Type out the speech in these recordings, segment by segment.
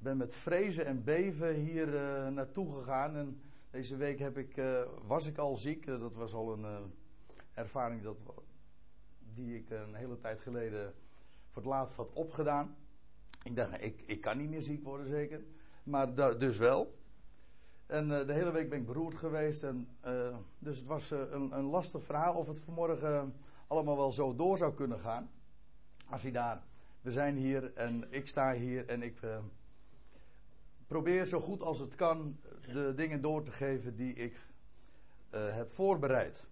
ben met vrezen en beven hier uh, naartoe gegaan. En deze week heb ik, uh, was ik al ziek. dat was al een ervaring dat, die ik een hele tijd geleden voor het laatst had opgedaan. Ik dacht, ik, ik kan niet meer ziek worden zeker. Maar dus wel. En de hele week ben ik beroerd geweest. En, dus het was een, een lastig verhaal of het vanmorgen allemaal wel zo door zou kunnen gaan. Als hij daar, we zijn hier en ik sta hier en ik probeer zo goed als het kan de dingen door te geven die ik uh, heb voorbereid.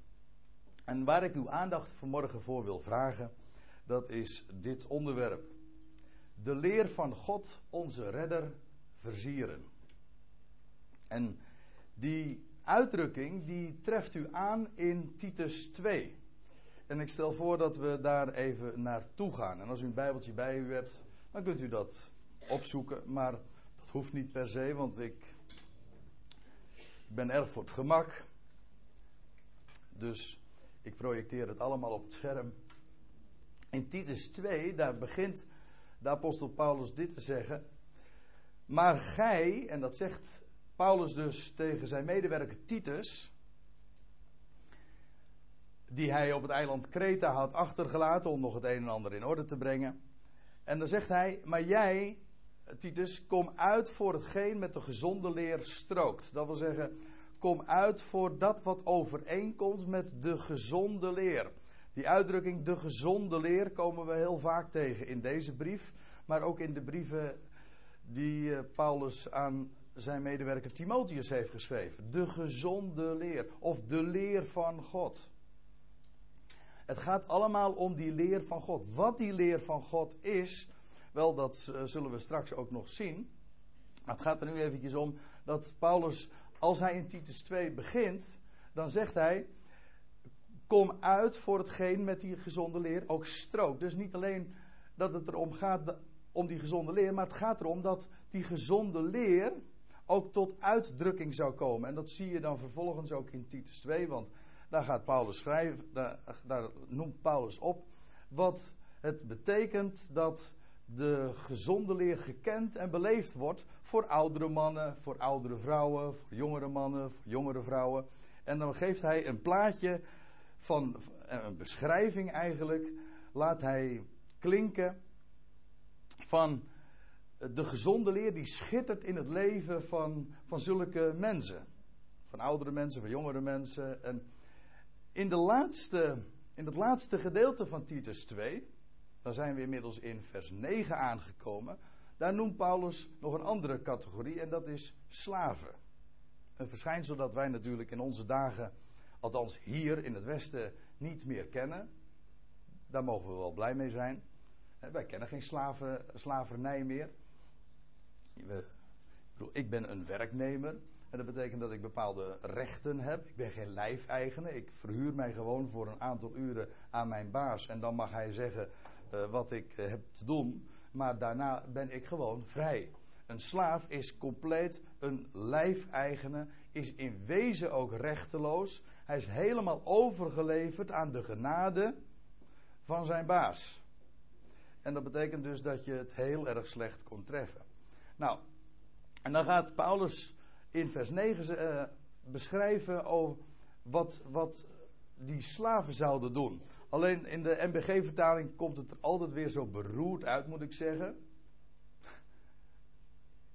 En waar ik uw aandacht vanmorgen voor wil vragen, dat is dit onderwerp. De leer van God, onze redder, versieren. En die uitdrukking, die treft u aan in Titus 2. En ik stel voor dat we daar even naartoe gaan. En als u een bijbeltje bij u hebt, dan kunt u dat opzoeken. Maar dat hoeft niet per se, want ik, ben erg voor het gemak. Dus ik projecteer het allemaal op het scherm. In Titus 2, daar begint de apostel Paulus dit te zeggen. Maar gij, en dat zegt Paulus dus tegen zijn medewerker Titus, die hij op het eiland Kreta had achtergelaten om nog het een en ander in orde te brengen. En dan zegt hij, maar jij, Titus, kom uit voor hetgeen met de gezonde leer strookt. Dat wil zeggen, kom uit voor dat wat overeenkomt met de gezonde leer. Die uitdrukking, de gezonde leer, komen we heel vaak tegen in deze brief, maar ook in de brieven die eh, Paulus aan zijn medewerker Timotheus heeft geschreven. De gezonde leer, of de leer van God. Het gaat allemaal om die leer van God. Wat die leer van God is, wel, dat eh, zullen we straks ook nog zien. Maar het gaat er nu eventjes om dat Paulus, als hij in Titus 2 begint, dan zegt hij: Kom uit voor hetgeen met die gezonde leer ook strookt. Dus niet alleen dat het erom gaat om die gezonde leer, maar het gaat erom dat die gezonde leer ook tot uitdrukking zou komen. En dat zie je dan vervolgens ook in Titus 2, want daar gaat Paulus schrijven, daar, daar noemt Paulus op wat het betekent dat de gezonde leer gekend en beleefd wordt voor oudere mannen, voor oudere vrouwen, voor jongere mannen, voor jongere vrouwen. En dan geeft hij een plaatje van een beschrijving eigenlijk, laat hij klinken van de gezonde leer die schittert in het leven van, van zulke mensen. Van oudere mensen, van jongere mensen. En in, de laatste, in het laatste gedeelte van Titus 2, dan zijn we inmiddels in vers 9 aangekomen. Daar noemt Paulus nog een andere categorie en dat is slaven. Een verschijnsel dat wij natuurlijk in onze dagen, althans hier in het Westen, niet meer kennen. Daar mogen we wel blij mee zijn. Wij kennen geen slaven, slavernij meer. ik ben een werknemer. En dat betekent dat ik bepaalde rechten heb. Ik ben geen lijfeigene. Ik verhuur mij gewoon voor een aantal uren aan mijn baas. En dan mag hij zeggen uh, wat ik uh, heb te doen. Maar daarna ben ik gewoon vrij. Een slaaf is compleet een lijfeigene. Is in wezen ook rechteloos. Hij is helemaal overgeleverd aan de genade van zijn baas. En dat betekent dus dat je het heel erg slecht kon treffen. Nou, en dan gaat Paulus in vers 9 uh, eh, beschrijven over wat, wat die slaven zouden doen. Alleen in de MBG-vertaling komt het er altijd weer zo beroerd uit, moet ik zeggen.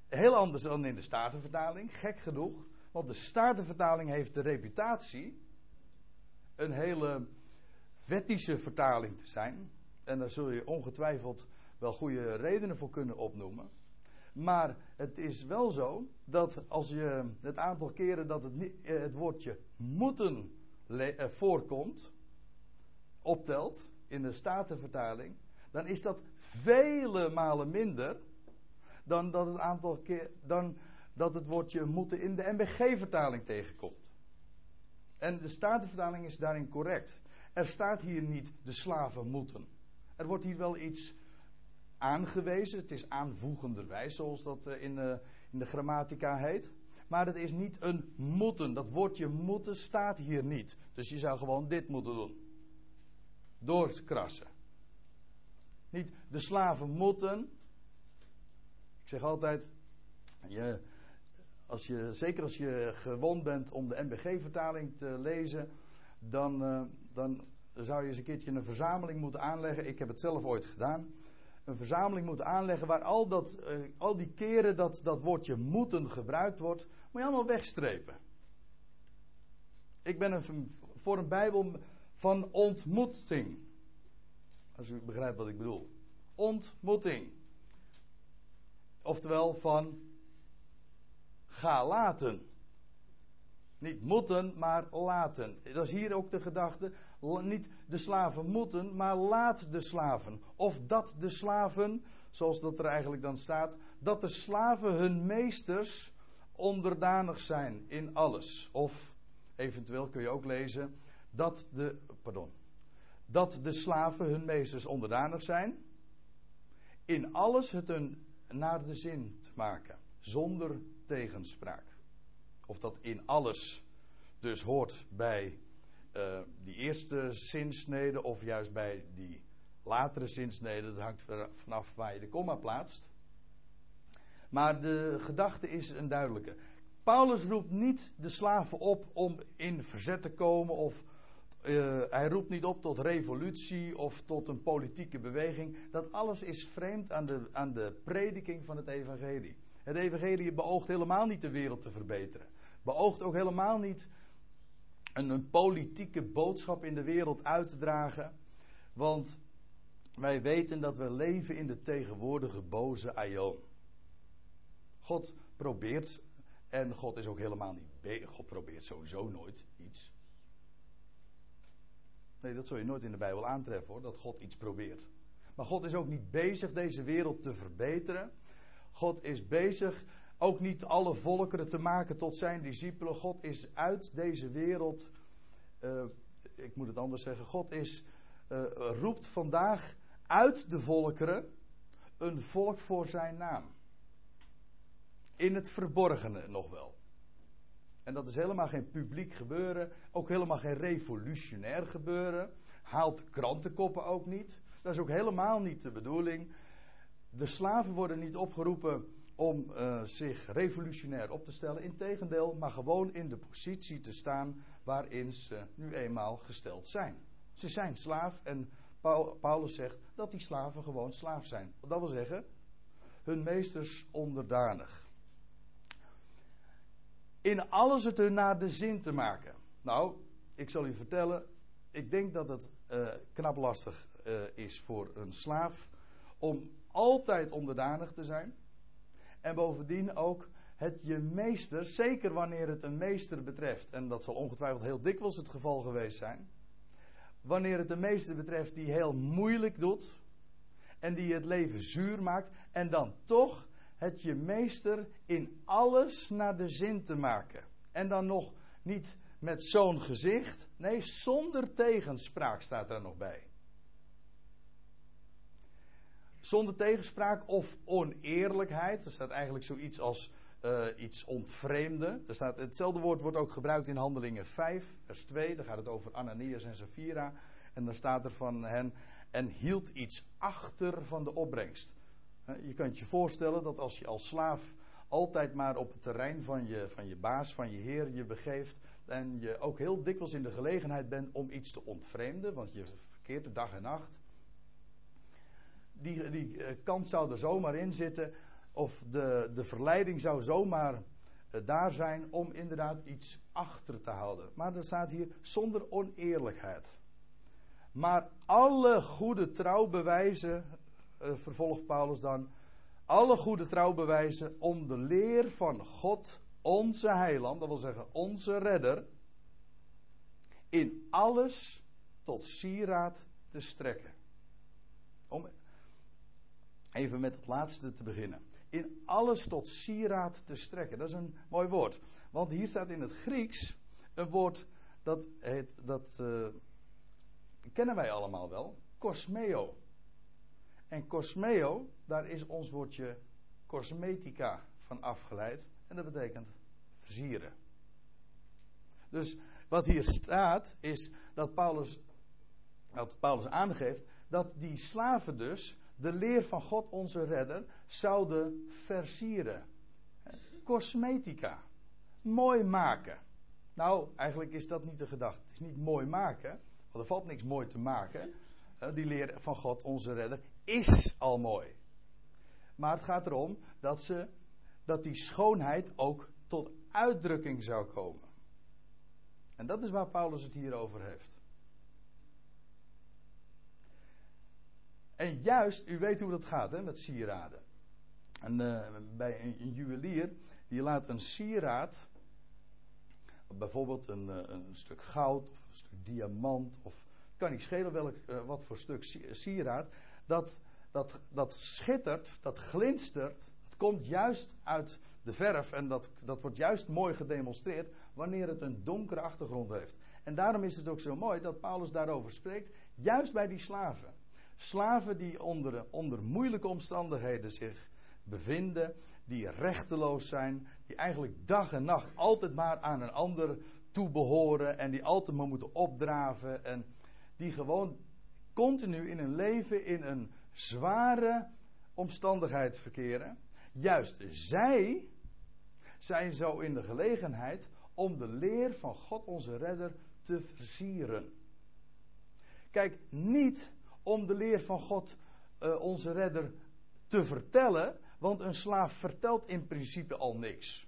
Heel anders dan in de Statenvertaling, gek genoeg. Want de Statenvertaling heeft de reputatie een hele wettische vertaling te zijn. En daar zul je ongetwijfeld wel goede redenen voor kunnen opnoemen. Maar het is wel zo dat als je het aantal keren dat het, eh, het woordje moeten eh, voorkomt, optelt in de Statenvertaling, dan is dat vele malen minder dan dat het aantal keer dan dat het woordje moeten in de MBG-vertaling tegenkomt. En de Statenvertaling is daarin correct. Er staat hier niet de slaven moeten. Er wordt hier wel iets aangewezen. Het is aanvoegenderwijs, zoals dat eh, in, de, in de grammatica heet. Maar het is niet een moeten. Dat woordje moeten staat hier niet. Dus je zou gewoon dit moeten doen. Doorkrassen. Niet de slaven moeten. Ik zeg altijd, Je, als je, zeker als je gewond bent om de NBG-vertaling te lezen, dan, uh, dan zou je eens een keertje een verzameling moeten aanleggen. Ik heb het zelf ooit gedaan. Een verzameling moeten aanleggen waar al, dat, uh, al die keren dat dat woordje moeten gebruikt wordt, moet je allemaal wegstrepen. Ik ben een, voor een Bijbel van ontmoeting. Als u begrijpt wat ik bedoel. Ontmoeting. Oftewel van ga laten. Niet moeten, maar laten. Dat is hier ook de gedachte. Niet de slaven moeten, maar laat de slaven. Of dat de slaven, zoals dat er eigenlijk dan staat, dat de slaven hun meesters onderdanig zijn in alles. Of eventueel kun je ook lezen dat de, pardon, dat de slaven hun meesters onderdanig zijn. In alles het hun naar de zin te maken, zonder tegenspraak. Of dat in alles dus hoort bij uh, die eerste zinsnede of juist bij die latere zinsnede, dat hangt vanaf waar je de komma plaatst. Maar de gedachte is een duidelijke. Paulus roept niet de slaven op om in verzet te komen of uh, hij roept niet op tot revolutie of tot een politieke beweging. Dat alles is vreemd aan de, aan de prediking van het evangelie. Het evangelie beoogt helemaal niet de wereld te verbeteren. Beoogt ook helemaal niet een, een politieke boodschap in de wereld uit te dragen. Want wij weten dat we leven in de tegenwoordige boze aion. God probeert, en God is ook helemaal niet, God probeert sowieso nooit. Nee, dat zul je nooit in de Bijbel aantreffen hoor, dat God iets probeert. Maar God is ook niet bezig deze wereld te verbeteren. God is bezig ook niet alle volkeren te maken tot zijn discipelen. God is uit deze wereld, uh, ik moet het anders zeggen, God is, uh, roept vandaag uit de volkeren een volk voor zijn naam. In het verborgene nog wel. En dat is helemaal geen publiek gebeuren, ook helemaal geen revolutionair gebeuren. Haalt krantenkoppen ook niet. Dat is ook helemaal niet de bedoeling. De slaven worden niet opgeroepen om uh, zich revolutionair op te stellen. Integendeel, maar gewoon in de positie te staan waarin ze nu eenmaal gesteld zijn. Ze zijn slaaf en Paulus zegt dat die slaven gewoon slaaf zijn. Dat wil zeggen, hun meesters onderdanig in alles het hun naar de zin te maken. Nou, ik zal u vertellen, ik denk dat het uh, knap lastig uh, is voor een slaaf om altijd onderdanig te zijn. En bovendien ook het je meester, zeker wanneer het een meester betreft, en dat zal ongetwijfeld heel dikwijls het geval geweest zijn, wanneer het een meester betreft die heel moeilijk doet en die het leven zuur maakt en dan toch het je meester in alles naar de zin te maken. En dan nog niet met zo'n gezicht, nee, zonder tegenspraak staat er nog bij. Zonder tegenspraak of oneerlijkheid. Er staat eigenlijk zoiets als uh, iets ontvreemde. Staat, hetzelfde woord wordt ook gebruikt in Handelingen 5, vers 2. Daar gaat het over Ananias en Sapphira. En dan staat er van hen. En hield iets achter van de opbrengst. Je kunt je voorstellen dat als je als slaaf altijd maar op het terrein van je, van je baas, van je heer je begeeft. En je ook heel dikwijls in de gelegenheid bent om iets te ontvreemden, want je verkeert de dag en nacht. Die, die eh, kant zou er zomaar in zitten, of de, de verleiding zou zomaar eh, daar zijn om inderdaad iets achter te houden. Maar er staat hier zonder oneerlijkheid. Maar alle goede trouwbewijzen vervolgt Paulus dan, alle goede trouw bewijzen om de leer van God, onze heiland, dat wil zeggen onze redder, in alles tot sieraad te strekken. Om even met het laatste te beginnen. In alles tot sieraad te strekken. Dat is een mooi woord. Want hier staat in het Grieks een woord dat, dat uh, kennen wij allemaal wel. Cosmeo. En cosmeo, daar is ons woordje cosmetica van afgeleid. En dat betekent versieren. Dus wat hier staat is dat Paulus, dat Paulus aangeeft dat die slaven dus de leer van God onze redder zouden versieren. cosmetica. Mooi maken. Nou, eigenlijk is dat niet de gedachte. Het is niet mooi maken, want er valt niks mooi te maken. Die leer van God, onze redder, is al mooi. Maar het gaat erom dat, ze, dat die schoonheid ook tot uitdrukking zou komen. En dat is waar Paulus het hier over heeft. En juist, u weet hoe dat gaat hè, met sieraden. En uh, bij een, juwelier, die laat een sieraad, bijvoorbeeld een, uh, een, stuk goud of een stuk diamant, of kan niet schelen welk, uh, wat voor stuk sieraad, dat, dat, dat schittert, dat glinstert, dat komt juist uit de verf en dat, dat wordt juist mooi gedemonstreerd wanneer het een donkere achtergrond heeft. En daarom is het ook zo mooi dat Paulus daarover spreekt, juist bij die slaven. Slaven die onder, onder moeilijke omstandigheden zich bevinden, die rechteloos zijn, die eigenlijk dag en nacht altijd maar aan een ander toebehoren en die altijd maar moeten opdraven en die gewoon continu in hun leven in een zware omstandigheid verkeren. Juist zij zijn zo in de gelegenheid om de leer van God onze redder te versieren. Kijk, niet om de leer van God uh, onze redder te vertellen, want een slaaf vertelt in principe al niks.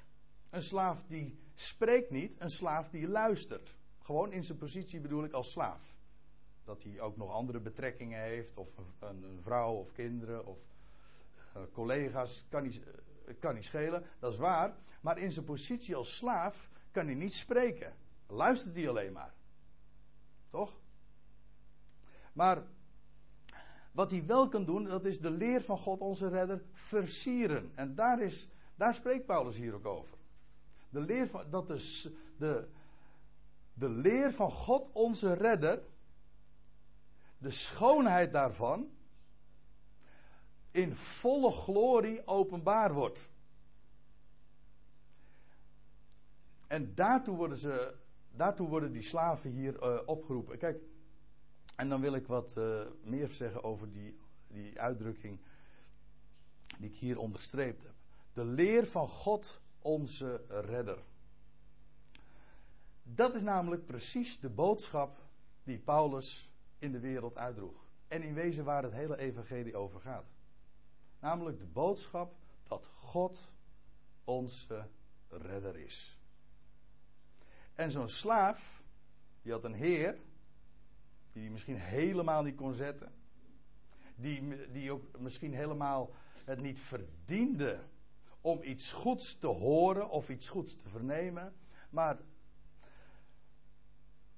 Een slaaf die spreekt niet, een slaaf die luistert. Gewoon in zijn positie bedoel ik als slaaf. Dat hij ook nog andere betrekkingen heeft, of een, een vrouw of kinderen of uh, collega's, kan niet, uh, kan niet schelen, dat is waar. Maar in zijn positie als slaaf kan hij niet spreken. Luistert hij alleen maar. Toch? Maar wat hij wel kan doen, dat is de leer van God onze redder versieren. En daar, is, daar spreekt Paulus hier ook over. De leer van, dat is de, de leer van God onze redder, de schoonheid daarvan, in volle glorie openbaar wordt. En daartoe worden, ze, daartoe worden die slaven hier uh, opgeroepen. Kijk, en dan wil ik wat uh, meer zeggen over die, die uitdrukking die ik hier onderstreept heb. De leer van God, onze redder. Dat is namelijk precies de boodschap die Paulus in de wereld uitdroeg. En in wezen waar het hele evangelie over gaat. Namelijk de boodschap dat God onze redder is. En zo'n slaaf, die had een heer, die hij misschien helemaal niet kon zetten. Die, die ook misschien helemaal het niet verdiende om iets goeds te horen of iets goeds te vernemen. Maar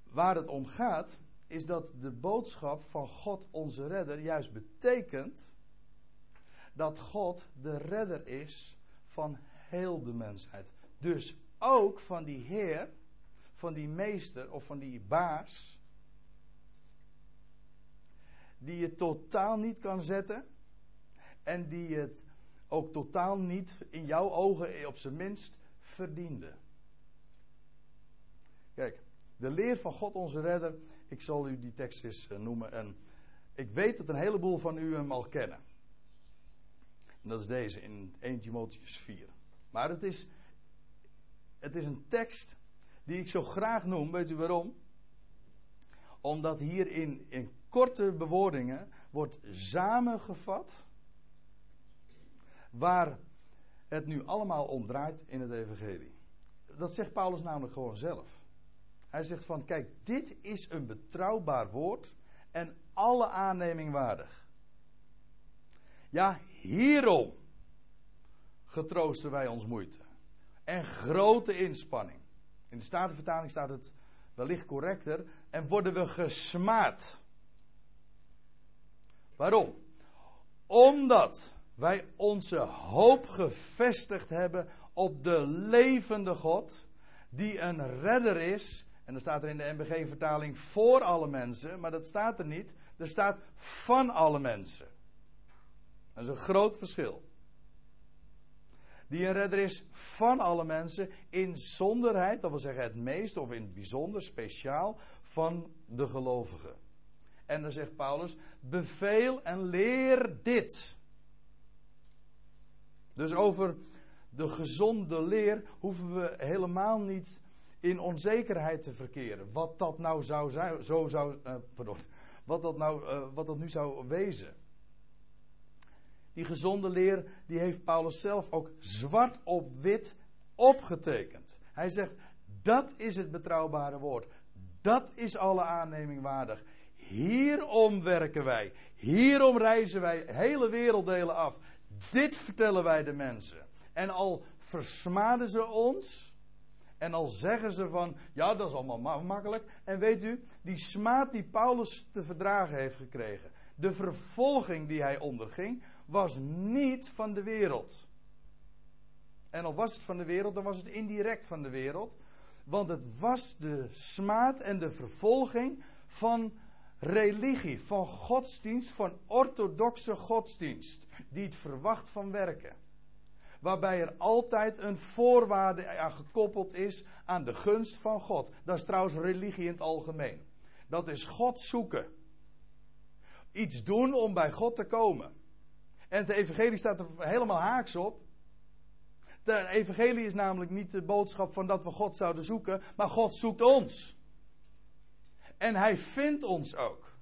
waar het om gaat, is dat de boodschap van God onze redder juist betekent dat God de redder is van heel de mensheid. Dus ook van die Heer, van die meester of van die baas die je totaal niet kan zetten en die het ook totaal niet in jouw ogen op zijn minst verdiende. Kijk, de leer van God onze redder, ik zal u die tekst eens eh, noemen en ik weet dat een heleboel van u hem al kennen. En dat is deze in 1 Timotheus 4. Maar het is, het is een tekst die ik zo graag noem, weet u waarom? Omdat hier in, in korte bewoordingen wordt samengevat waar het nu allemaal om draait in het evangelie. Dat zegt Paulus namelijk gewoon zelf. Hij zegt van kijk, dit is een betrouwbaar woord en alle aanneming waardig. Ja, hierom getroosten wij ons moeite. En grote inspanning. In de Statenvertaling staat het wellicht correcter. En worden we gesmaad. Waarom? Omdat wij onze hoop gevestigd hebben op de levende God, die een redder is. En dan staat er in de MBG-vertaling voor alle mensen, maar dat staat er niet. Er staat van alle mensen. Dat is een groot verschil. Die een redder is van alle mensen, in zonderheid, dat wil zeggen het meest of in het bijzonder, speciaal, van de gelovigen. En dan zegt Paulus: beveel en leer dit. Dus over de gezonde leer hoeven we helemaal niet in onzekerheid te verkeren. Wat dat nou zou zijn, zo zou, uh, pardon, wat dat nou, uh, wat dat nu zou wezen. Die gezonde leer, die heeft Paulus zelf ook zwart op wit opgetekend. Hij zegt, dat is het betrouwbare woord. Dat is alle aanneming waardig. Hierom werken wij. Hierom reizen wij hele werelddelen af. Dit vertellen wij de mensen. En al versmaden ze ons. En al zeggen ze van, ja dat is allemaal makkelijk. En weet u, die smaad die Paulus te verdragen heeft gekregen. De vervolging die hij onderging, was niet van de wereld. En al was het van de wereld, dan was het indirect van de wereld. Want het was de smaad en de vervolging van religie, van godsdienst, van orthodoxe godsdienst. Die het verwacht van werken. Waarbij er altijd een voorwaarde aan gekoppeld is aan de gunst van God. Dat is trouwens religie in het algemeen. Dat is God zoeken. Iets doen om bij God te komen. En het evangelie staat er helemaal haaks op. De evangelie is namelijk niet de boodschap van dat we God zouden zoeken, maar God zoekt ons. En hij vindt ons ook.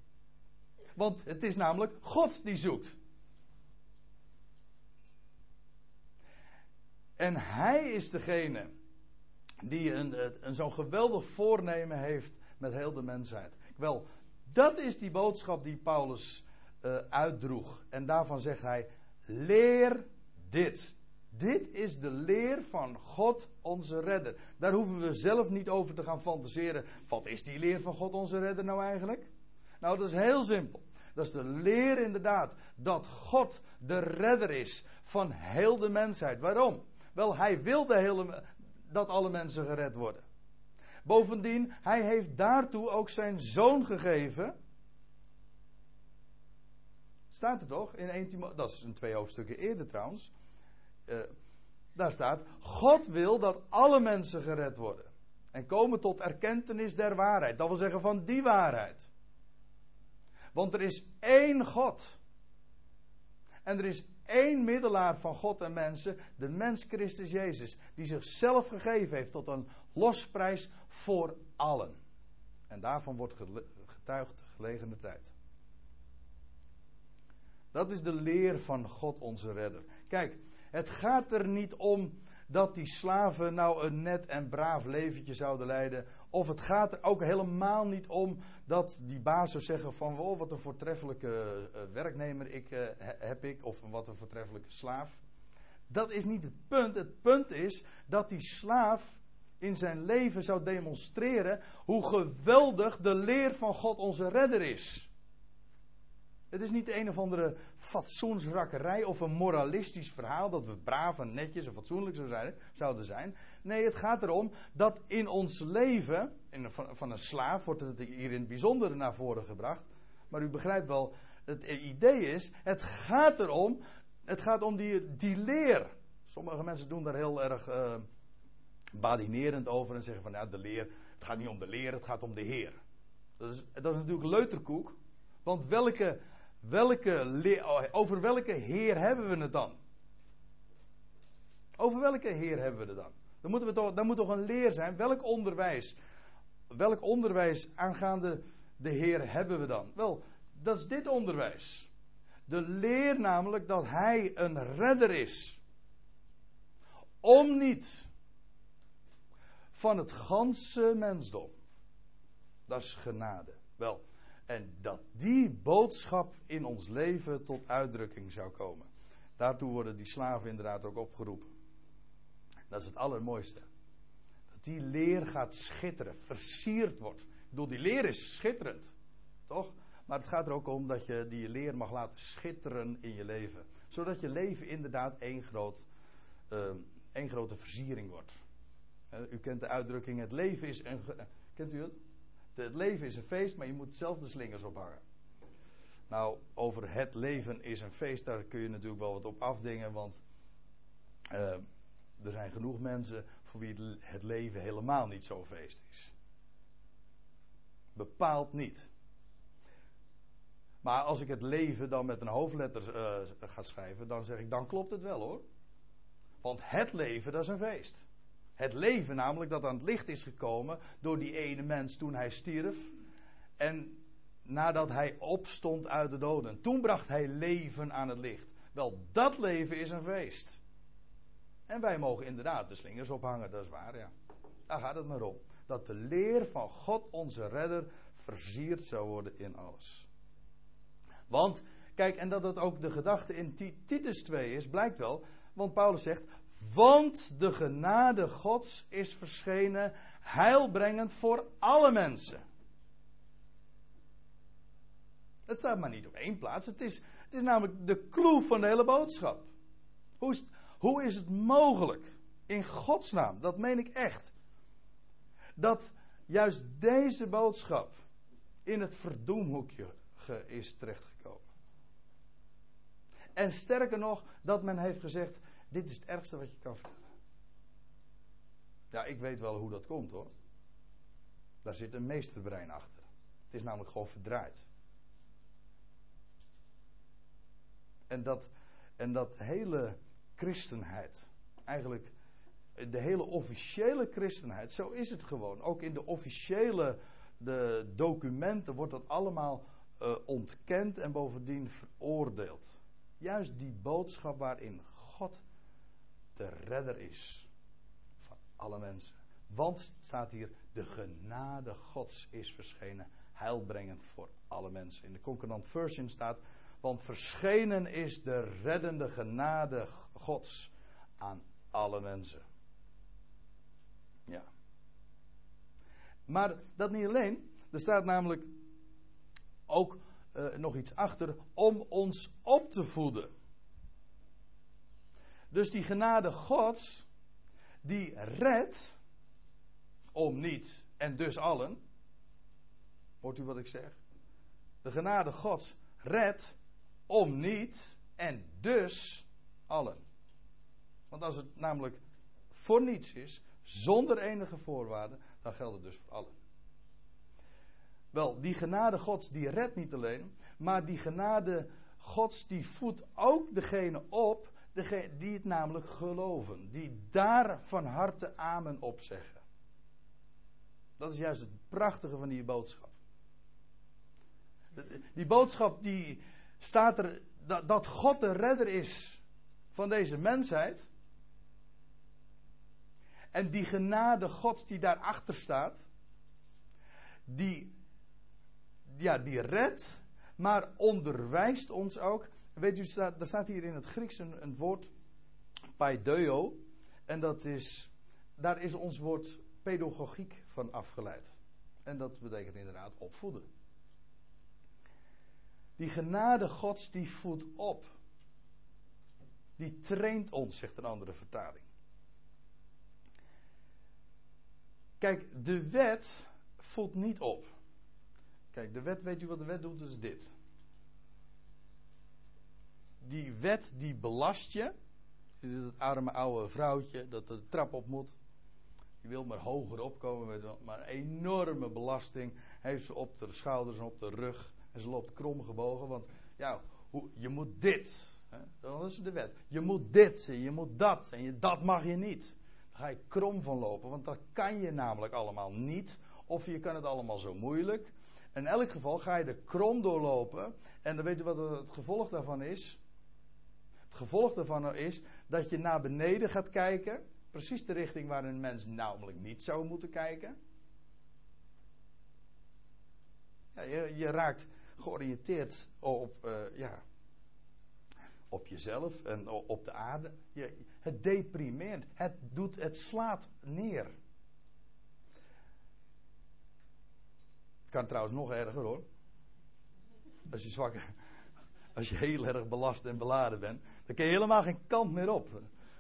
Want het is namelijk God die zoekt. En hij is degene die een, een zo'n geweldig voornemen heeft met heel de mensheid. Wel, dat is die boodschap die Paulus uh, uitdroeg. En daarvan zegt hij: leer dit. Dit is de leer van God onze redder. Daar hoeven we zelf niet over te gaan fantaseren. Wat is die leer van God onze redder nou eigenlijk? Nou, dat is heel simpel. Dat is de leer inderdaad dat God de redder is van heel de mensheid. Waarom? Wel, hij wil de hele, dat alle mensen gered worden. Bovendien, hij heeft daartoe ook zijn zoon gegeven. Staat er toch? In 1 Timo dat is een twee hoofdstukken eerder trouwens. Uh, daar staat: God wil dat alle mensen gered worden. En komen tot erkentenis der waarheid. Dat wil zeggen van die waarheid. Want er is één God. En er is één middelaar van God en mensen, de mens Christus Jezus, die zichzelf gegeven heeft tot een losprijs voor allen. En daarvan wordt getuigd de gelegene tijd. Dat is de leer van God onze redder. Kijk, het gaat er niet om dat die slaven nou een net en braaf leventje zouden leiden. Of het gaat er ook helemaal niet om dat die baas zeggen van... Wat een voortreffelijke uh, werknemer ik, uh, heb ik. Of wat een voortreffelijke slaaf. Dat is niet het punt. Het punt is dat die slaaf in zijn leven zou demonstreren... hoe geweldig de leer van God onze redder is. Het is niet een of andere fatsoensrakkerij of een moralistisch verhaal dat we braaf en netjes en fatsoenlijk zouden zijn. Nee, het gaat erom dat in ons leven, van, een slaaf wordt het hier in het bijzonder naar voren gebracht. Maar u begrijpt wel, het idee is, het gaat erom, het gaat om die, leer. Sommige mensen doen daar heel erg uh, badinerend over en zeggen van ja, de leer, het gaat niet om de leer, het gaat om de Heer. Dat is, dat is natuurlijk leuterkoek. Want welke welke, over welke Heer hebben we het dan? Over welke Heer hebben we het dan? Dan, moeten we dan moet toch een leer zijn. Welk onderwijs? Welk onderwijs aangaande de Heer hebben we dan? Wel, dat is dit onderwijs. De leer namelijk dat Hij een redder is. Om niet van het ganse mensdom. Dat is genade. Wel, en dat die boodschap in ons leven tot uitdrukking zou komen. Daartoe worden die slaven inderdaad ook opgeroepen. Dat is het allermooiste. Dat die leer gaat schitteren, versierd wordt. Ik bedoel, die leer is schitterend. Toch? Maar het gaat er ook om dat je die leer mag laten schitteren in je leven. Zodat je leven inderdaad één, groot, uh, één grote versiering wordt. Uh, u kent de uitdrukking: het leven is een. Kent u het? Het leven is een feest, maar je moet zelf de slingers ophangen. Nou, over het leven is een feest, daar kun je natuurlijk wel wat op afdingen, want uh, er zijn genoeg mensen voor wie het leven helemaal niet zo'n feest is. Bepaald niet. Maar als ik het leven dan met een hoofdletter uh, ga schrijven, dan zeg ik, dan klopt het wel hoor. Want het leven, dat is een feest. Het leven namelijk dat aan het licht is gekomen door die ene mens toen hij stierf. En nadat hij opstond uit de doden. Toen bracht hij leven aan het licht. Wel, dat leven is een feest. En wij mogen inderdaad de slingers ophangen, dat is waar, ja. Daar gaat het maar om. Dat de leer van God, onze redder, versierd zou worden in alles. Want, kijk, en dat het ook de gedachte in Titus 2 is, blijkt wel. Want Paulus zegt, want de genade Gods is verschenen, heilbrengend voor alle mensen. Dat staat maar niet op één plaats. Het is, het is namelijk de clue van de hele boodschap. Hoe is, hoe is het mogelijk? In Gods naam, dat meen ik echt. Dat juist deze boodschap in het verdoemhoekje is terechtgekomen. En sterker nog, dat men heeft gezegd: dit is het ergste wat je kan vertellen. Ja, ik weet wel hoe dat komt hoor. Daar zit een meesterbrein achter. Het is namelijk gewoon verdraaid. En dat, en dat hele christenheid, eigenlijk de hele officiële christenheid, zo is het gewoon. Ook in de officiële de documenten wordt dat allemaal uh, ontkend en bovendien veroordeeld. Juist die boodschap waarin God de redder is van alle mensen. Want staat hier, de genade Gods is verschenen, heilbrengend voor alle mensen. In de Concordant Version staat, want verschenen is de reddende genade Gods aan alle mensen. Ja. Maar dat niet alleen. Er staat namelijk ook uh, nog iets achter om ons op te voeden. Dus die genade Gods, die redt, om niet en dus allen. Hoort u wat ik zeg? De genade Gods redt om niet en dus allen. Want als het namelijk voor niets is, zonder enige voorwaarden, dan geldt het dus voor allen. Wel, die genade Gods die redt niet alleen, maar die genade Gods die voedt ook degene op die het namelijk geloven, die daar van harte amen op zeggen. Dat is juist het prachtige van die boodschap. Die boodschap die staat er dat God de redder is van deze mensheid. En die genade Gods die daarachter staat, die, ja, die redt, maar onderwijst ons ook. Weet u, er staat hier in het Grieks een, een woord, paideo, en dat is, daar is ons woord pedagogiek van afgeleid. En dat betekent inderdaad opvoeden. Die genade Gods die voedt op. Die traint ons, zegt een andere vertaling. Kijk, de wet voedt niet op. Kijk, de wet, weet u wat de wet doet? Dat is dit. Die wet die belast je. Het arme oude vrouwtje dat de trap op moet. Die wil maar hoger opkomen maar een enorme belasting. Heeft ze op de schouders en op de rug. En ze loopt krom gebogen, want ja, hoe, je moet dit. Hè? Dat is de wet. Je moet dit je moet dat en je, dat mag je niet. Dan ga je krom van lopen, want dat kan je namelijk allemaal niet. Of je kan het allemaal zo moeilijk. In elk geval ga je er krom doorlopen. En dan weet je wat het gevolg daarvan is. Het gevolg daarvan is dat je naar beneden gaat kijken. Precies de richting waar een mens namelijk niet zou moeten kijken. Ja, je, je raakt georiënteerd op, uh, ja, op jezelf en op de aarde. Je, het deprimeert. Het, doet, het slaat neer. Kan trouwens nog erger hoor. Als je zwak, als je heel erg belast en beladen bent, dan kun je helemaal geen kant meer op.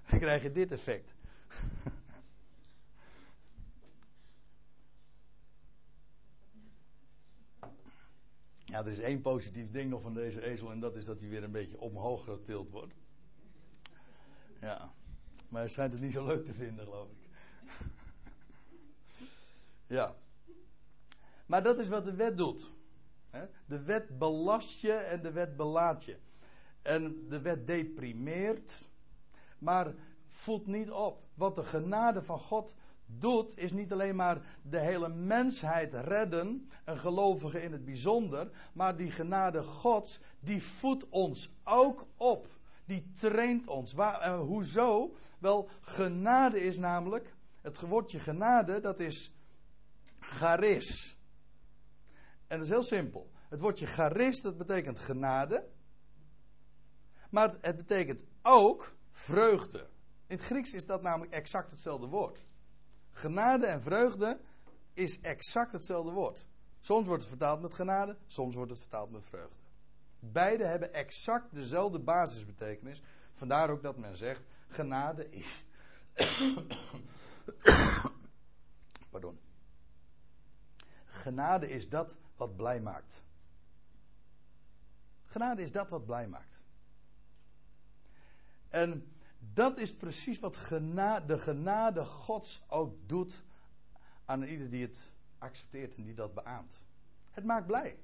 Dan krijg je dit effect. Ja, er is één positief ding nog van deze ezel en dat is dat hij weer een beetje omhoog getild wordt. Ja, maar hij schijnt het niet zo leuk te vinden, geloof ik. ja. Maar dat is wat de wet doet. De wet belast je en de wet belaat je. En de wet deprimeert. Maar voedt niet op. Wat de genade van God doet, is niet alleen maar de hele mensheid redden, een gelovige in het bijzonder, maar die genade Gods, die voedt ons ook op. Die traint ons. Waar, uh, hoezo? Wel, genade is namelijk, het woordje genade, dat is charis. En dat is heel simpel. Het woordje charis, dat betekent genade. Maar het betekent ook vreugde. In het Grieks is dat namelijk exact hetzelfde woord. Genade en vreugde is exact hetzelfde woord. Soms wordt het vertaald met genade, soms wordt het vertaald met vreugde. Beide hebben exact dezelfde basisbetekenis. Vandaar ook dat men zegt: genade is. Pardon. Genade is dat wat blij maakt. Genade is dat wat blij maakt. En dat is precies wat genade, de genade Gods ook doet aan ieder die het accepteert en die dat beaamt. Het maakt blij.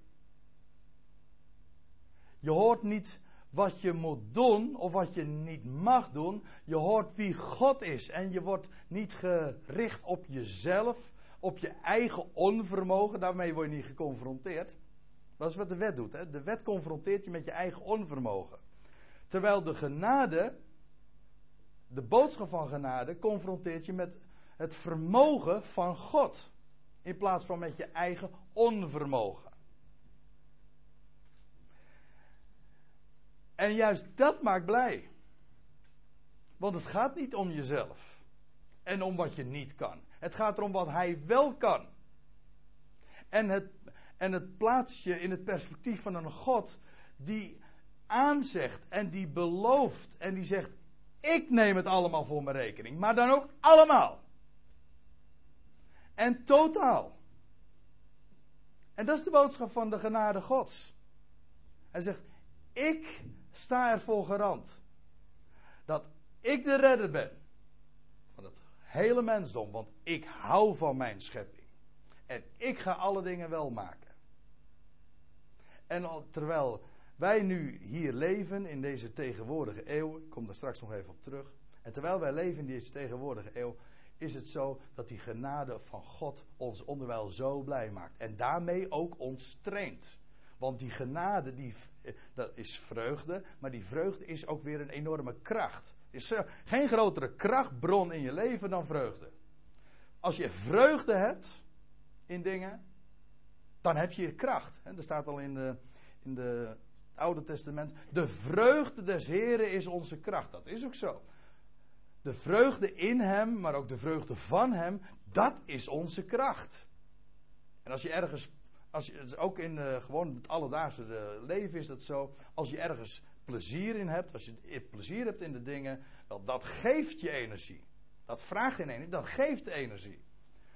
Je hoort niet wat je moet doen of wat je niet mag doen. Je hoort wie God is en je wordt niet gericht op jezelf, op je eigen onvermogen. Daarmee word je niet geconfronteerd. Dat is wat de wet doet. Hè? De wet confronteert je met je eigen onvermogen. Terwijl de genade, de boodschap van genade, confronteert je met het vermogen van God. In plaats van met je eigen onvermogen. En juist dat maakt blij. Want het gaat niet om jezelf. En om wat je niet kan. Het gaat erom wat hij wel kan. En het, en het plaatst je in het perspectief van een God die aanzegt en die belooft en die zegt: Ik neem het allemaal voor mijn rekening, maar dan ook allemaal. En totaal. En dat is de boodschap van de genade Gods. Hij zegt: Ik sta ervoor garant dat ik de redder ben hele mensdom, want ik hou van mijn schepping. En ik ga alle dingen wel maken. En terwijl wij nu hier leven in deze tegenwoordige eeuw, ik kom daar straks nog even op terug. En terwijl wij leven in deze tegenwoordige eeuw, is het zo dat die genade van God ons onderwijl zo blij maakt. En daarmee ook ons traint. Want die genade, die, dat is vreugde, maar die vreugde is ook weer een enorme kracht. Is geen grotere krachtbron in je leven dan vreugde. Als je vreugde hebt in dingen, dan heb je kracht. Er staat al in, de, in de, het Oude Testament: De vreugde des Heren is onze kracht. Dat is ook zo. De vreugde in Hem, maar ook de vreugde van Hem, dat is onze kracht. En als je ergens, als je, ook in uh, gewoon het alledaagse uh, leven is dat zo, als je ergens plezier in hebt, als je plezier hebt in de dingen, wel, dat geeft je energie. Dat vraagt geen energie, dat geeft energie.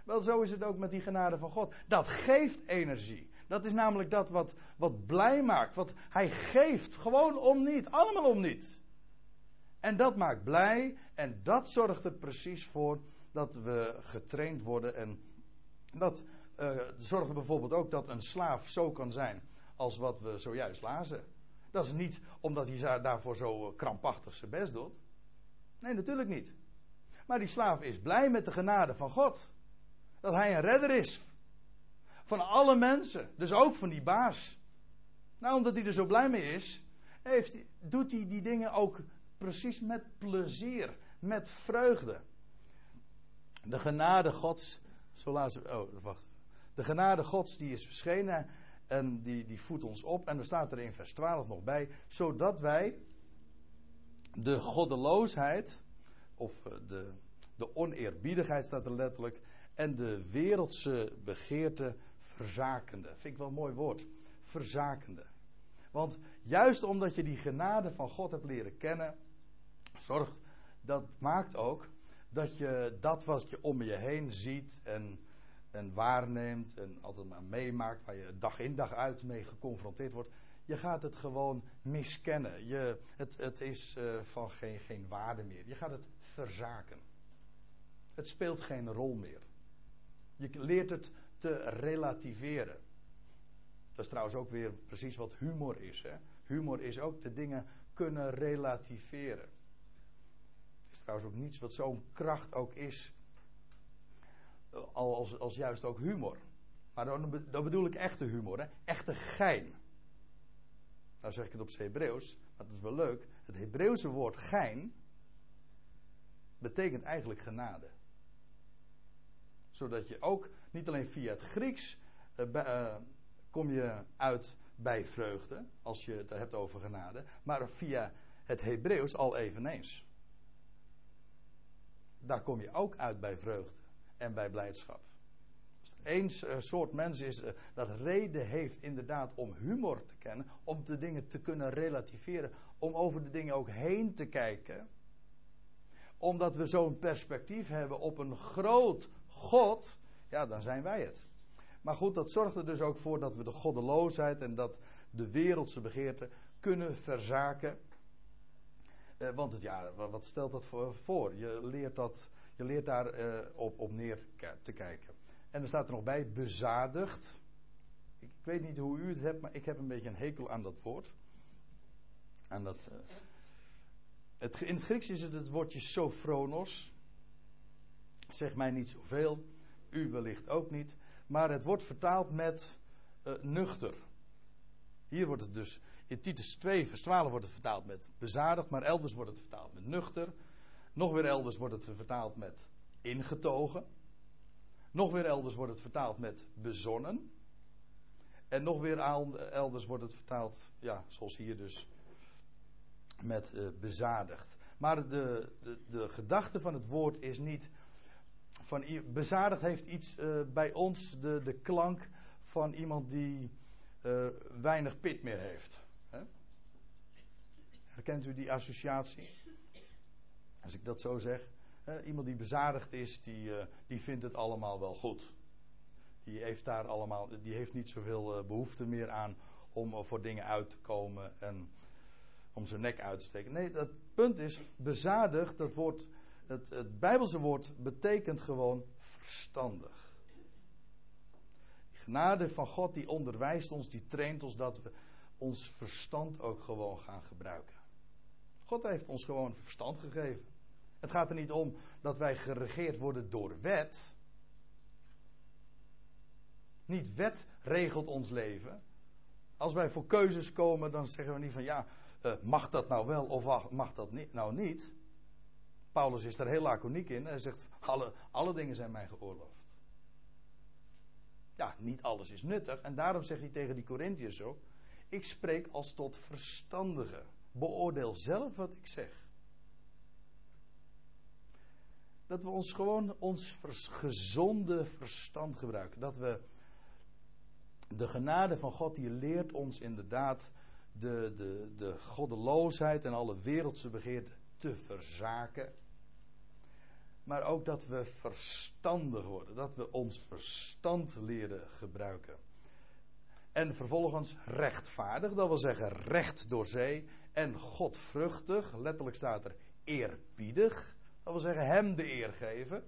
Wel, zo is het ook met die genade van God. Dat geeft energie. Dat is namelijk dat wat, wat blij maakt. Wat hij geeft. Gewoon om niet. Allemaal om niet. En dat maakt blij. En dat zorgt er precies voor dat we getraind worden. En dat uh, zorgt bijvoorbeeld ook dat een slaaf zo kan zijn. Als wat we zojuist lazen. Dat is niet omdat hij daarvoor zo krampachtig zijn best doet. Nee, natuurlijk niet. Maar die slaaf is blij met de genade van God dat hij een redder is. Van alle mensen. Dus ook van die baas. Nou, omdat hij er zo blij mee is, heeft, doet hij die dingen ook precies met plezier, met vreugde. De genade Gods, oh, wacht. De genade Gods die is verschenen en die, die voedt ons op. En er staat er in vers 12 nog bij, zodat wij de goddeloosheid, of eh, de, de oneerbiedigheid staat er letterlijk, en de wereldse begeerte verzakende. Vind ik wel een mooi woord. Verzakende. Want juist omdat je die genade van God hebt leren kennen, zorgt, dat maakt ook dat je dat wat je om je heen ziet en, en waarneemt en altijd maar meemaakt, waar je dag in dag uit mee geconfronteerd wordt, je gaat het gewoon miskennen. Je, het, het is uh, van geen, geen waarde meer. Je gaat het verzaken. Het speelt geen rol meer. Je leert het te relativeren. Dat is trouwens ook weer precies wat humor is. Hè? Humor is ook de dingen kunnen relativeren. is trouwens ook niets wat zo'n kracht ook is. Als, als juist ook humor. Maar dan, dan bedoel ik echte humor, hè? echte gein. Nou zeg ik het op zijn Hebreeuws, maar dat is wel leuk. Het Hebreeuwse woord gein betekent eigenlijk genade. Zodat je ook niet alleen via het Grieks uh, kom je uit bij vreugde, als je het hebt over genade, maar via het Hebreeuws al eveneens. Daar kom je ook uit bij vreugde en bij blijdschap. Als er één eh, soort mens is uh, dat reden heeft inderdaad om humor te kennen, om de dingen te kunnen relativeren, om over de dingen ook heen te kijken, omdat we zo'n perspectief hebben op een groot God, ja, dan zijn wij het. Maar goed, dat zorgt er dus ook voor dat we de goddeloosheid en dat de wereldse begeerte kunnen verzaken. Eh, want het, ja, wat stelt dat voor? Je leert, dat, je leert daar eh, op, op neer te kijken. En er staat er nog bij, bezadigd. Ik, ik, weet niet hoe u het hebt, maar ik heb een beetje een hekel aan dat woord. Aan dat, uh, het, in het Grieks is het het woordje sophronos. Zeg mij niet zoveel, u wellicht ook niet. Maar het wordt vertaald met nuchter. Hier wordt het dus, in Titus 2 vers 12 wordt het vertaald met bezadigd, maar elders wordt het vertaald met nuchter. Nog weer elders wordt het vertaald met ingetogen. Nog weer elders wordt het vertaald met bezonnen. En nog weer elders wordt het vertaald, ja, zoals hier dus, met uh, bezadigd. Maar de, de, de gedachte van het woord is niet van bezadigd heeft iets uh, bij ons de, de klank van iemand die uh, weinig pit meer heeft. Herkent u die associatie? Als ik dat zo zeg. Iemand die bezadigd is, die, uh, die vindt het allemaal wel goed. Die heeft daar allemaal, die heeft niet zoveel behoefte meer aan om voor dingen uit te komen en om zijn nek uit te steken. Nee, dat punt is, bezadigd, dat woord het, het Bijbelse woord betekent gewoon verstandig. Die genade van God die onderwijst ons, die traint ons dat we ons verstand ook gewoon gaan gebruiken. God heeft ons gewoon verstand gegeven. Het gaat er niet om dat wij geregeerd worden door wet. Niet wet regelt ons leven. Als wij voor keuzes komen, dan zeggen we niet van ja, uh, mag dat nou wel of mag dat nou niet. Paulus is daar heel laconiek in. Hij zegt: alle, alle dingen zijn mij geoorloofd. Ja, niet alles is nuttig. En daarom zegt hij tegen die Corinthiërs zo: Ik spreek als tot verstandige. Beoordeel zelf wat ik zeg. Dat we ons gewoon ons gezonde verstand gebruiken. Dat we de genade van God, die leert ons inderdaad de, de, de goddeloosheid en alle wereldse begeerten te verzaken maar ook dat we verstandig worden, dat we ons verstand leren gebruiken. En vervolgens rechtvaardig, dat wil zeggen recht door zee en godvruchtig, letterlijk staat er eerbiedig, dat wil zeggen hem de eer geven.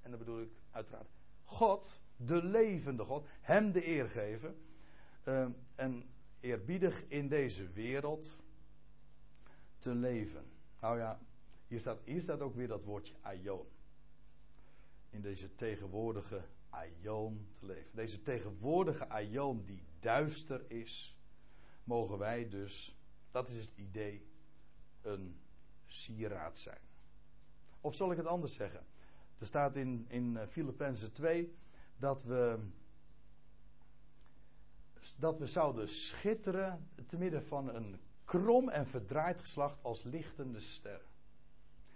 En dan bedoel ik uiteraard God, de levende God, hem de eer geven. Uh, en eerbiedig in deze wereld te leven. Nou ja, hier staat, hier staat ook weer dat woordje aion. In deze tegenwoordige aion te leven. Deze tegenwoordige aion die duister is, mogen wij dus, dat is het idee, een sieraad zijn. Of zal ik het anders zeggen? Er staat in, in eh, Filippenzen 2 dat we, dat we zouden schitteren te midden van een krom en verdraaid geslacht als lichtende sterren.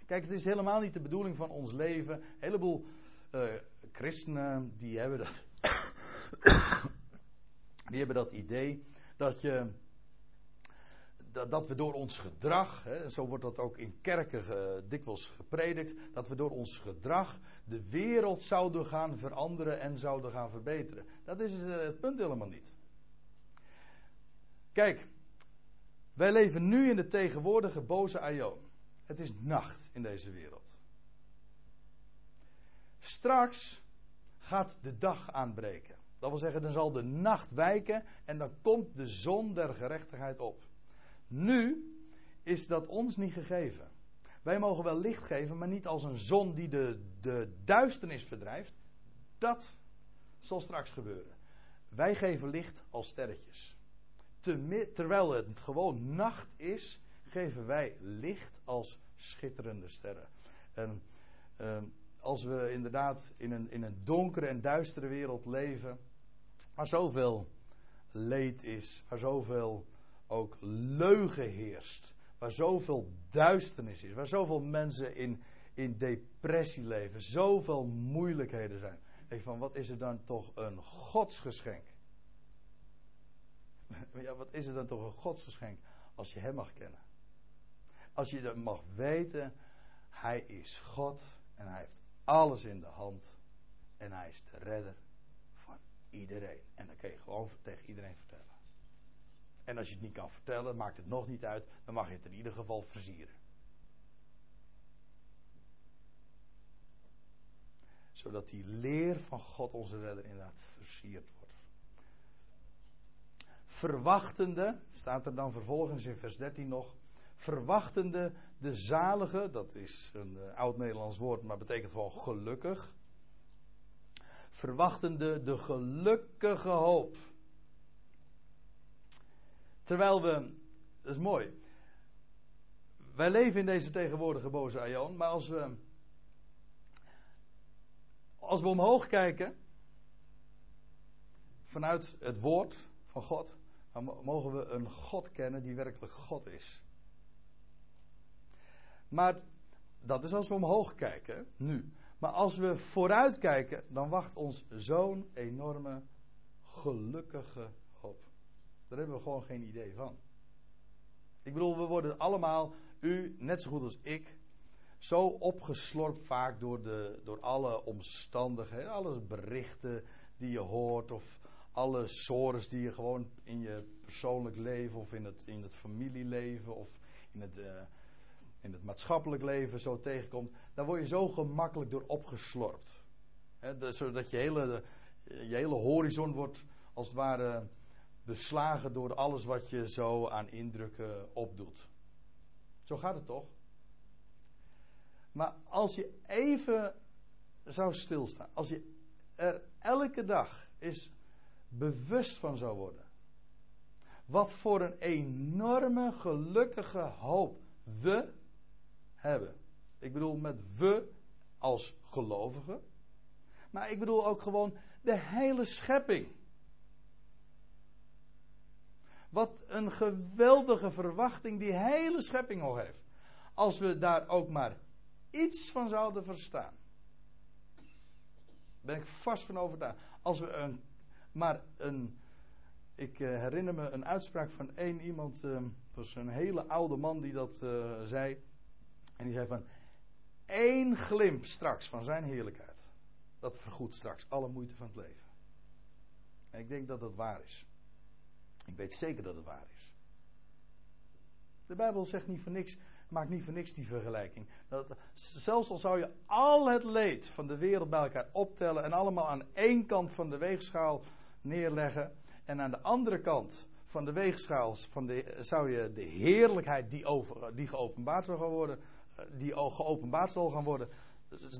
Kijk, het is helemaal niet de bedoeling van ons leven. Een heleboel uh, christenen die hebben dat, die hebben dat idee dat je dat, we door ons gedrag, hè, zo wordt dat ook in kerken dikwijls gepredikt, dat we door ons gedrag de wereld zouden gaan veranderen en zouden gaan verbeteren. Dat is uh, het punt helemaal niet. Kijk, wij leven nu in de tegenwoordige boze aion. Het is nacht in deze wereld. Straks gaat de dag aanbreken. Dat wil zeggen, dan zal de nacht wijken en dan komt de zon der gerechtigheid op. Nu is dat ons niet gegeven. Wij mogen wel licht geven, maar niet als een zon die de, de duisternis verdrijft. Dat zal straks gebeuren. Wij geven licht als sterretjes. terwijl het gewoon nacht is, geven wij licht als schitterende sterren. En uh, als we inderdaad in een, in een donkere en duistere wereld leven, waar zoveel leed is, waar zoveel ook leugen heerst, waar zoveel duisternis is, waar zoveel mensen in, in depressie leven, zoveel moeilijkheden zijn. Ik van, wat is er dan toch een godsgeschenk? Ja, wat is er dan toch een godsgeschenk als je hem mag kennen? Als je dat mag weten, hij is God en hij heeft alles in de hand. En hij is de redder iedereen. En dat kun je gewoon tegen iedereen vertellen. En als je het niet kan vertellen, maakt het nog niet uit. Dan mag je het in ieder geval versieren. Zodat die leer van God onze redder inderdaad versierd wordt. Verwachtende, staat er dan vervolgens in vers 13 nog verwachtende de zalige, dat is een uh, oud-Nederlands woord, maar betekent gewoon gelukkig. Verwachtende de gelukkige hoop. Terwijl we, dat is mooi, wij leven in deze tegenwoordige boze aion, maar als we, als we omhoog kijken, vanuit het woord van God, dan mogen we een God kennen die werkelijk God is. Maar dat is als we omhoog kijken, nu. Maar als we vooruit kijken, dan wacht ons zo'n enorme gelukkige hoop. Daar hebben we gewoon geen idee van. Ik bedoel, we worden allemaal, u net zo goed als ik, zo opgeslorpt vaak door, de, door alle omstandigheden, alle berichten die je hoort, of alle sores die je gewoon in je persoonlijk leven, of in het, in het familieleven, of in het. Uh, in het maatschappelijk leven zo tegenkomt, daar word je zo gemakkelijk door opgeslorpt. He, zodat je hele, je hele horizon wordt als het ware beslagen door alles wat je zo aan indrukken opdoet. Zo gaat het toch? Maar als je even zou stilstaan, als je er elke dag eens bewust van zou worden, wat voor een enorme gelukkige hoop we hebben. Ik bedoel met we als gelovigen. Maar ik bedoel ook gewoon de hele schepping. Wat een geweldige verwachting die hele schepping al heeft. Als we daar ook maar iets van zouden verstaan. Ben ik vast van overtuigd. Als we een, maar een. Ik eh, herinner me een uitspraak van één iemand. Uh, was een hele oude man die dat uh, zei. En die zei van, één glimp straks van zijn heerlijkheid, dat vergoedt straks alle moeite van het leven. En ik denk dat dat waar is. Ik weet zeker dat het waar is. De Bijbel zegt niet voor niks, maakt niet voor niks die vergelijking. Dat, zelfs al zou je al het leed van de wereld bij elkaar optellen en allemaal aan één kant van de weegschaal neerleggen en aan de andere kant van de weegschaal van de, zou je de heerlijkheid die, over, die geopenbaard zou gaan worden die al geopenbaard zal gaan worden,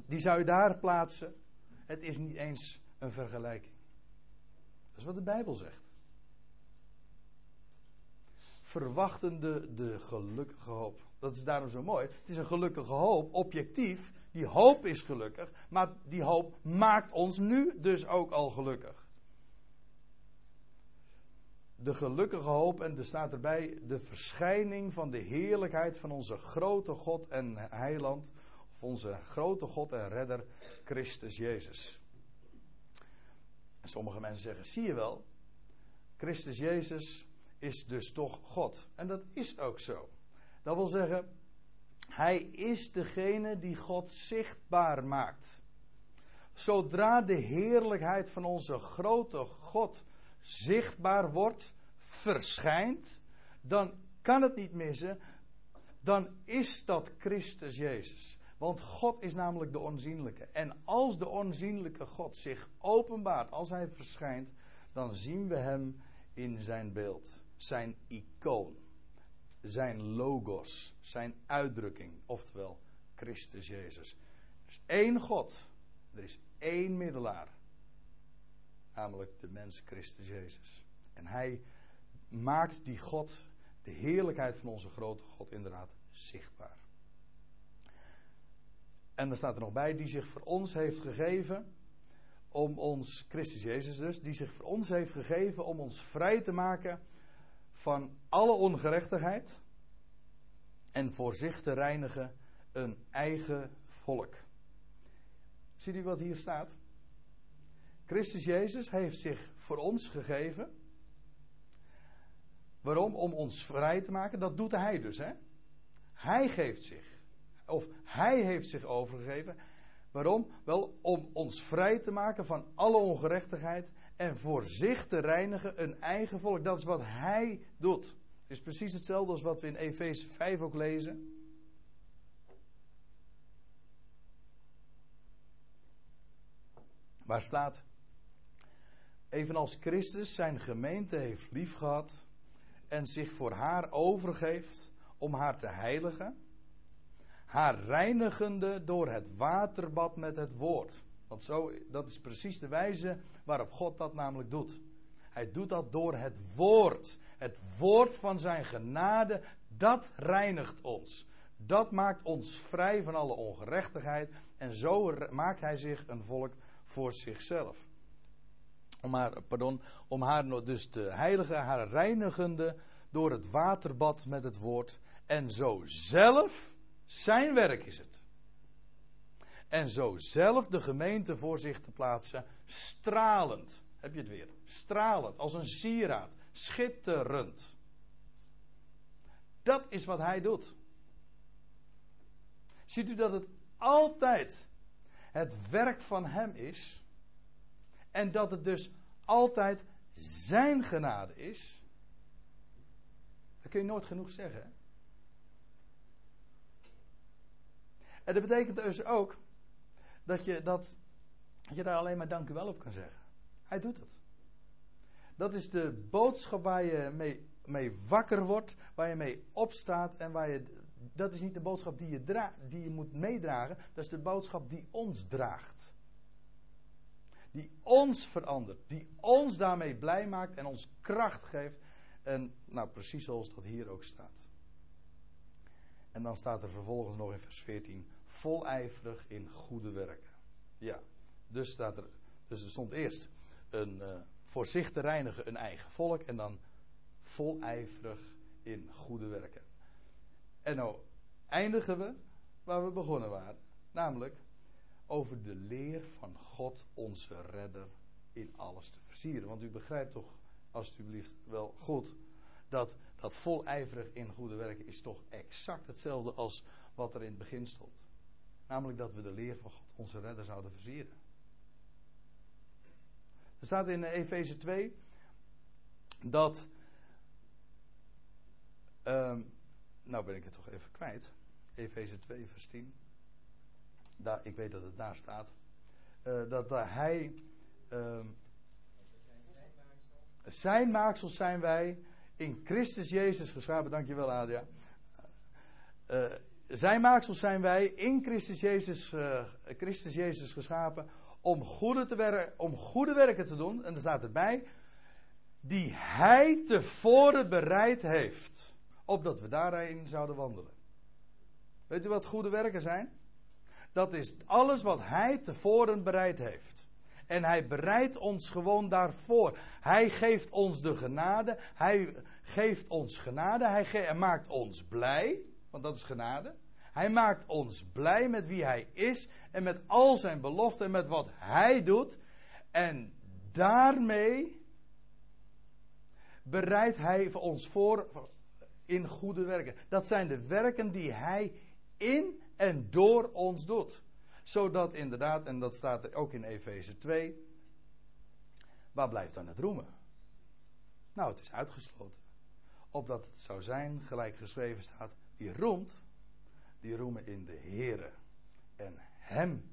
die zou je daar plaatsen. Het is niet eens een vergelijking. Dat is wat de Bijbel zegt. Verwachtende de gelukkige hoop. Dat is daarom zo mooi. Het is een gelukkige hoop, objectief. Die hoop is gelukkig, maar die hoop maakt ons nu dus ook al gelukkig de gelukkige hoop en er staat erbij de verschijning van de heerlijkheid van onze grote God en heiland, of onze grote God en redder Christus Jezus. En sommige mensen zeggen, zie je wel, Christus Jezus is dus toch God. En dat is ook zo. Dat wil zeggen, hij is degene die God zichtbaar maakt. Zodra de heerlijkheid van onze grote God zichtbaar wordt, verschijnt, dan kan het niet missen. Dan is dat Christus Jezus. Want God is namelijk de onzienlijke. En als de onzienlijke God zich openbaart, als hij verschijnt, dan zien we hem in zijn beeld, zijn icoon. zijn logos, zijn uitdrukking, oftewel Christus Jezus. Er is één God, er is één middelaar, namelijk de mens Christus Jezus. En hij maakt die God, de heerlijkheid van onze grote God, inderdaad zichtbaar. En er staat er nog bij, die zich voor ons heeft gegeven, om ons, Christus Jezus dus, die zich voor ons heeft gegeven om ons vrij te maken van alle ongerechtigheid en voor zich te reinigen een eigen volk. Ziet u wat hier staat? Christus Jezus heeft zich voor ons gegeven. Waarom? Om ons vrij te maken. Dat doet hij dus, hè? Hij geeft zich. Of hij heeft zich overgegeven. Waarom? Wel om ons vrij te maken van alle ongerechtigheid en voor zich te reinigen een eigen volk. Dat is wat hij doet. Het is precies hetzelfde als wat we in Efeze 5 ook lezen. Waar staat: Evenals Christus zijn gemeente heeft liefgehad en zich voor haar overgeeft om haar te heiligen, haar reinigende door het waterbad met het woord. Want zo, dat is precies de wijze waarop God dat namelijk doet. Hij doet dat door het woord. Het woord van zijn genade, dat reinigt ons. Dat maakt ons vrij van alle ongerechtigheid. En zo maakt hij zich een volk voor zichzelf. Om haar, pardon, om haar dus te heiligen, haar reinigende door het waterbad met het woord. En zo zelf, zijn werk is het. En zo zelf de gemeente voor zich te plaatsen, stralend. Heb je het weer? Stralend, als een sieraad, schitterend. Dat is wat hij doet. Ziet u dat het altijd het werk van hem is. En dat het dus altijd zijn genade is. Dat kun je nooit genoeg zeggen. En dat betekent dus ook dat je, dat, dat je daar alleen maar dank u wel op kan zeggen. Hij doet het. Dat is de boodschap waar je mee, mee wakker wordt, waar je mee opstaat en waar je. Dat is niet de boodschap die je, dra die je moet meedragen, dat is de boodschap die ons draagt. Die ons verandert, die ons daarmee blij maakt en ons kracht geeft. En nou, precies zoals dat hier ook staat. En dan staat er vervolgens nog in vers 14: volijverig in goede werken. Ja, dus, staat er, dus er stond eerst een, uh, voor zich te reinigen een eigen volk en dan volijverig in goede werken. En nou eindigen we waar we begonnen waren, namelijk over de leer van God onze redder in alles te versieren. Want u begrijpt toch alstublieft wel goed dat dat volijverig in goede werken is toch exact hetzelfde als wat er in het begin stond. Namelijk dat we de leer van God onze redder zouden versieren. Er staat in Efeze 2 dat. Um, nou ben ik het toch even kwijt. Efeze 2, vers 10. Ik weet dat het daar staat. Uh, dat hij. Um, zijn maaksels zijn wij in Christus Jezus geschapen. Dankjewel, Adia. Uh, zijn maaksels zijn wij in Christus Jezus, uh, Christus Jezus geschapen om goede, te werken, om goede werken te doen. En er staat erbij, die Hij tevoren bereid heeft, opdat we daarin zouden wandelen. Weet u wat goede werken zijn? Dat is alles wat Hij tevoren bereid heeft. En Hij bereidt ons gewoon daarvoor. Hij geeft ons de genade. Hij geeft ons genade. Hij, maakt ons blij want dat is genade. Hij maakt ons blij met wie hij is en met al zijn beloften en met wat hij doet. En daarmee bereidt hij ons voor in goede werken. Dat zijn de werken die hij in en door ons doet. Zodat inderdaad, en dat staat er ook in Efeze 2, waar blijft dan het roemen? Nou, het is uitgesloten. Opdat het zou zijn, gelijk geschreven staat, die roemt, die roemen in de Here. En Hem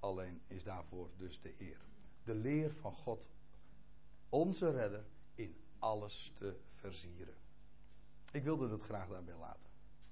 alleen is daarvoor dus de eer. De leer van God, onze redder, in alles te versieren. Ik wilde het graag daarbij laten.